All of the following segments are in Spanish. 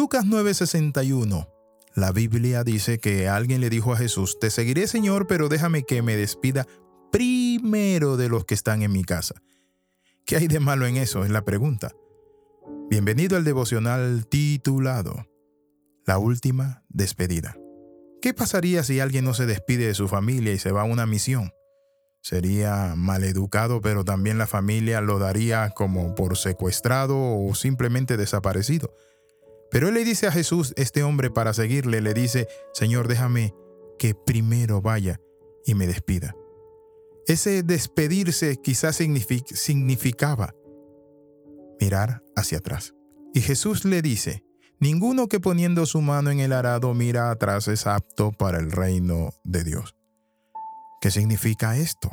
Lucas 9:61, la Biblia dice que alguien le dijo a Jesús, te seguiré Señor, pero déjame que me despida primero de los que están en mi casa. ¿Qué hay de malo en eso? Es la pregunta. Bienvenido al devocional titulado La última despedida. ¿Qué pasaría si alguien no se despide de su familia y se va a una misión? Sería maleducado, pero también la familia lo daría como por secuestrado o simplemente desaparecido. Pero él le dice a Jesús, este hombre para seguirle, le dice, Señor, déjame que primero vaya y me despida. Ese despedirse quizás significaba mirar hacia atrás. Y Jesús le dice, ninguno que poniendo su mano en el arado mira atrás es apto para el reino de Dios. ¿Qué significa esto?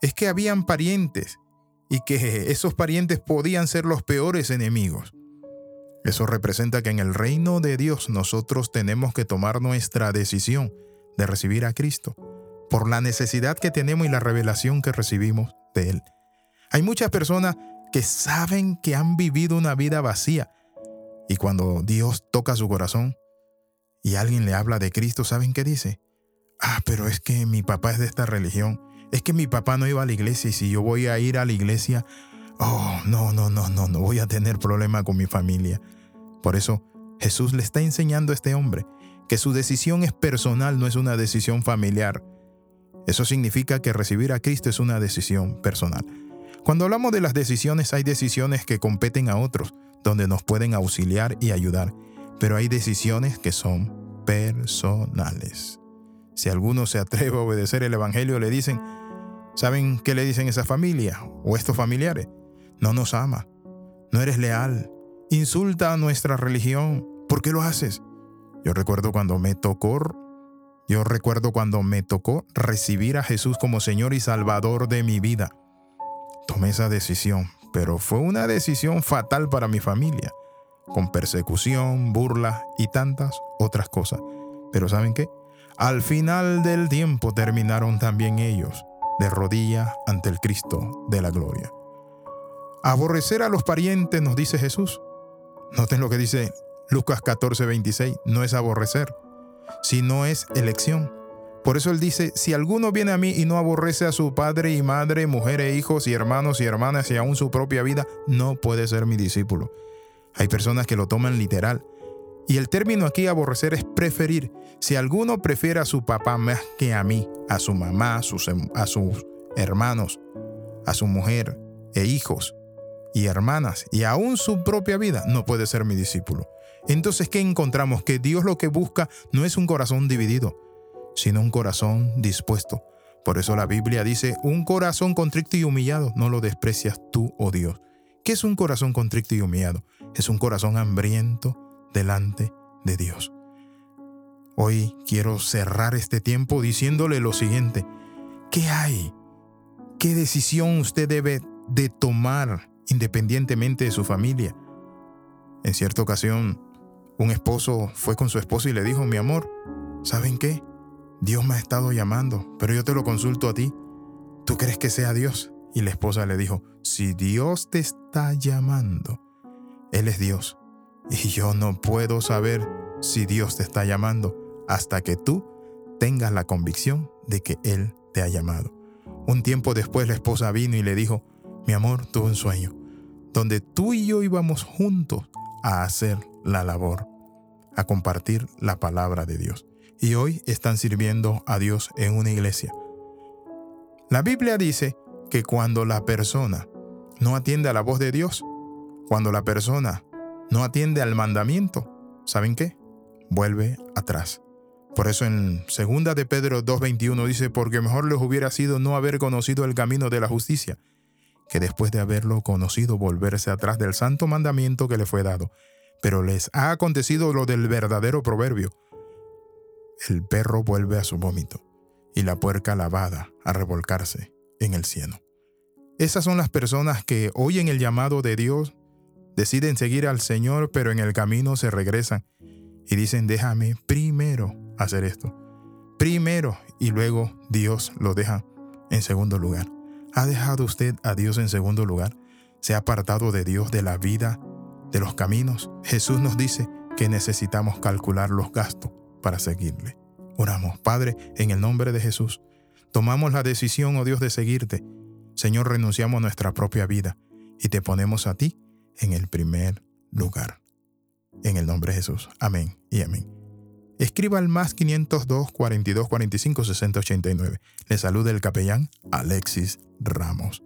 Es que habían parientes y que esos parientes podían ser los peores enemigos. Eso representa que en el reino de Dios nosotros tenemos que tomar nuestra decisión de recibir a Cristo por la necesidad que tenemos y la revelación que recibimos de Él. Hay muchas personas que saben que han vivido una vida vacía y cuando Dios toca su corazón y alguien le habla de Cristo, ¿saben qué dice? Ah, pero es que mi papá es de esta religión, es que mi papá no iba a la iglesia y si yo voy a ir a la iglesia, oh, no, no, no, no, no voy a tener problema con mi familia. Por eso Jesús le está enseñando a este hombre que su decisión es personal, no es una decisión familiar. Eso significa que recibir a Cristo es una decisión personal. Cuando hablamos de las decisiones, hay decisiones que competen a otros, donde nos pueden auxiliar y ayudar, pero hay decisiones que son personales. Si alguno se atreve a obedecer el Evangelio, le dicen, ¿saben qué le dicen esa familia o estos familiares? No nos ama, no eres leal, insulta a nuestra religión. ¿Por qué lo haces? Yo recuerdo cuando me tocó, yo recuerdo cuando me tocó recibir a Jesús como Señor y Salvador de mi vida. Tomé esa decisión, pero fue una decisión fatal para mi familia, con persecución, burla y tantas otras cosas. Pero ¿saben qué? Al final del tiempo terminaron también ellos de rodillas ante el Cristo de la gloria. Aborrecer a los parientes, nos dice Jesús, Noten lo que dice Lucas 14, 26, no es aborrecer, sino es elección. Por eso él dice, si alguno viene a mí y no aborrece a su padre y madre, mujer e hijos y hermanos y hermanas y aún su propia vida, no puede ser mi discípulo. Hay personas que lo toman literal. Y el término aquí aborrecer es preferir. Si alguno prefiere a su papá más que a mí, a su mamá, a sus, a sus hermanos, a su mujer e hijos, y hermanas y aún su propia vida, no puede ser mi discípulo. Entonces, ¿qué encontramos? Que Dios lo que busca no es un corazón dividido, sino un corazón dispuesto. Por eso la Biblia dice, un corazón contrito y humillado no lo desprecias tú, oh Dios. ¿Qué es un corazón contrito y humillado? Es un corazón hambriento delante de Dios. Hoy quiero cerrar este tiempo diciéndole lo siguiente. ¿Qué hay? ¿Qué decisión usted debe de tomar independientemente de su familia. En cierta ocasión, un esposo fue con su esposa y le dijo, mi amor, ¿saben qué? Dios me ha estado llamando, pero yo te lo consulto a ti. ¿Tú crees que sea Dios? Y la esposa le dijo, si Dios te está llamando, Él es Dios. Y yo no puedo saber si Dios te está llamando hasta que tú tengas la convicción de que Él te ha llamado. Un tiempo después la esposa vino y le dijo, mi amor, tuve un sueño donde tú y yo íbamos juntos a hacer la labor, a compartir la palabra de Dios. Y hoy están sirviendo a Dios en una iglesia. La Biblia dice que cuando la persona no atiende a la voz de Dios, cuando la persona no atiende al mandamiento, ¿saben qué? Vuelve atrás. Por eso en 2 de Pedro 2.21 dice, porque mejor les hubiera sido no haber conocido el camino de la justicia que después de haberlo conocido volverse atrás del santo mandamiento que le fue dado. Pero les ha acontecido lo del verdadero proverbio. El perro vuelve a su vómito y la puerca lavada a revolcarse en el cielo. Esas son las personas que oyen el llamado de Dios, deciden seguir al Señor, pero en el camino se regresan y dicen, déjame primero hacer esto. Primero y luego Dios lo deja en segundo lugar. ¿Ha dejado usted a Dios en segundo lugar? ¿Se ha apartado de Dios, de la vida, de los caminos? Jesús nos dice que necesitamos calcular los gastos para seguirle. Oramos, Padre, en el nombre de Jesús. Tomamos la decisión, oh Dios, de seguirte. Señor, renunciamos a nuestra propia vida y te ponemos a ti en el primer lugar. En el nombre de Jesús. Amén y amén. Escriba al más 502 42 45 60 89. Le saluda el capellán Alexis Ramos.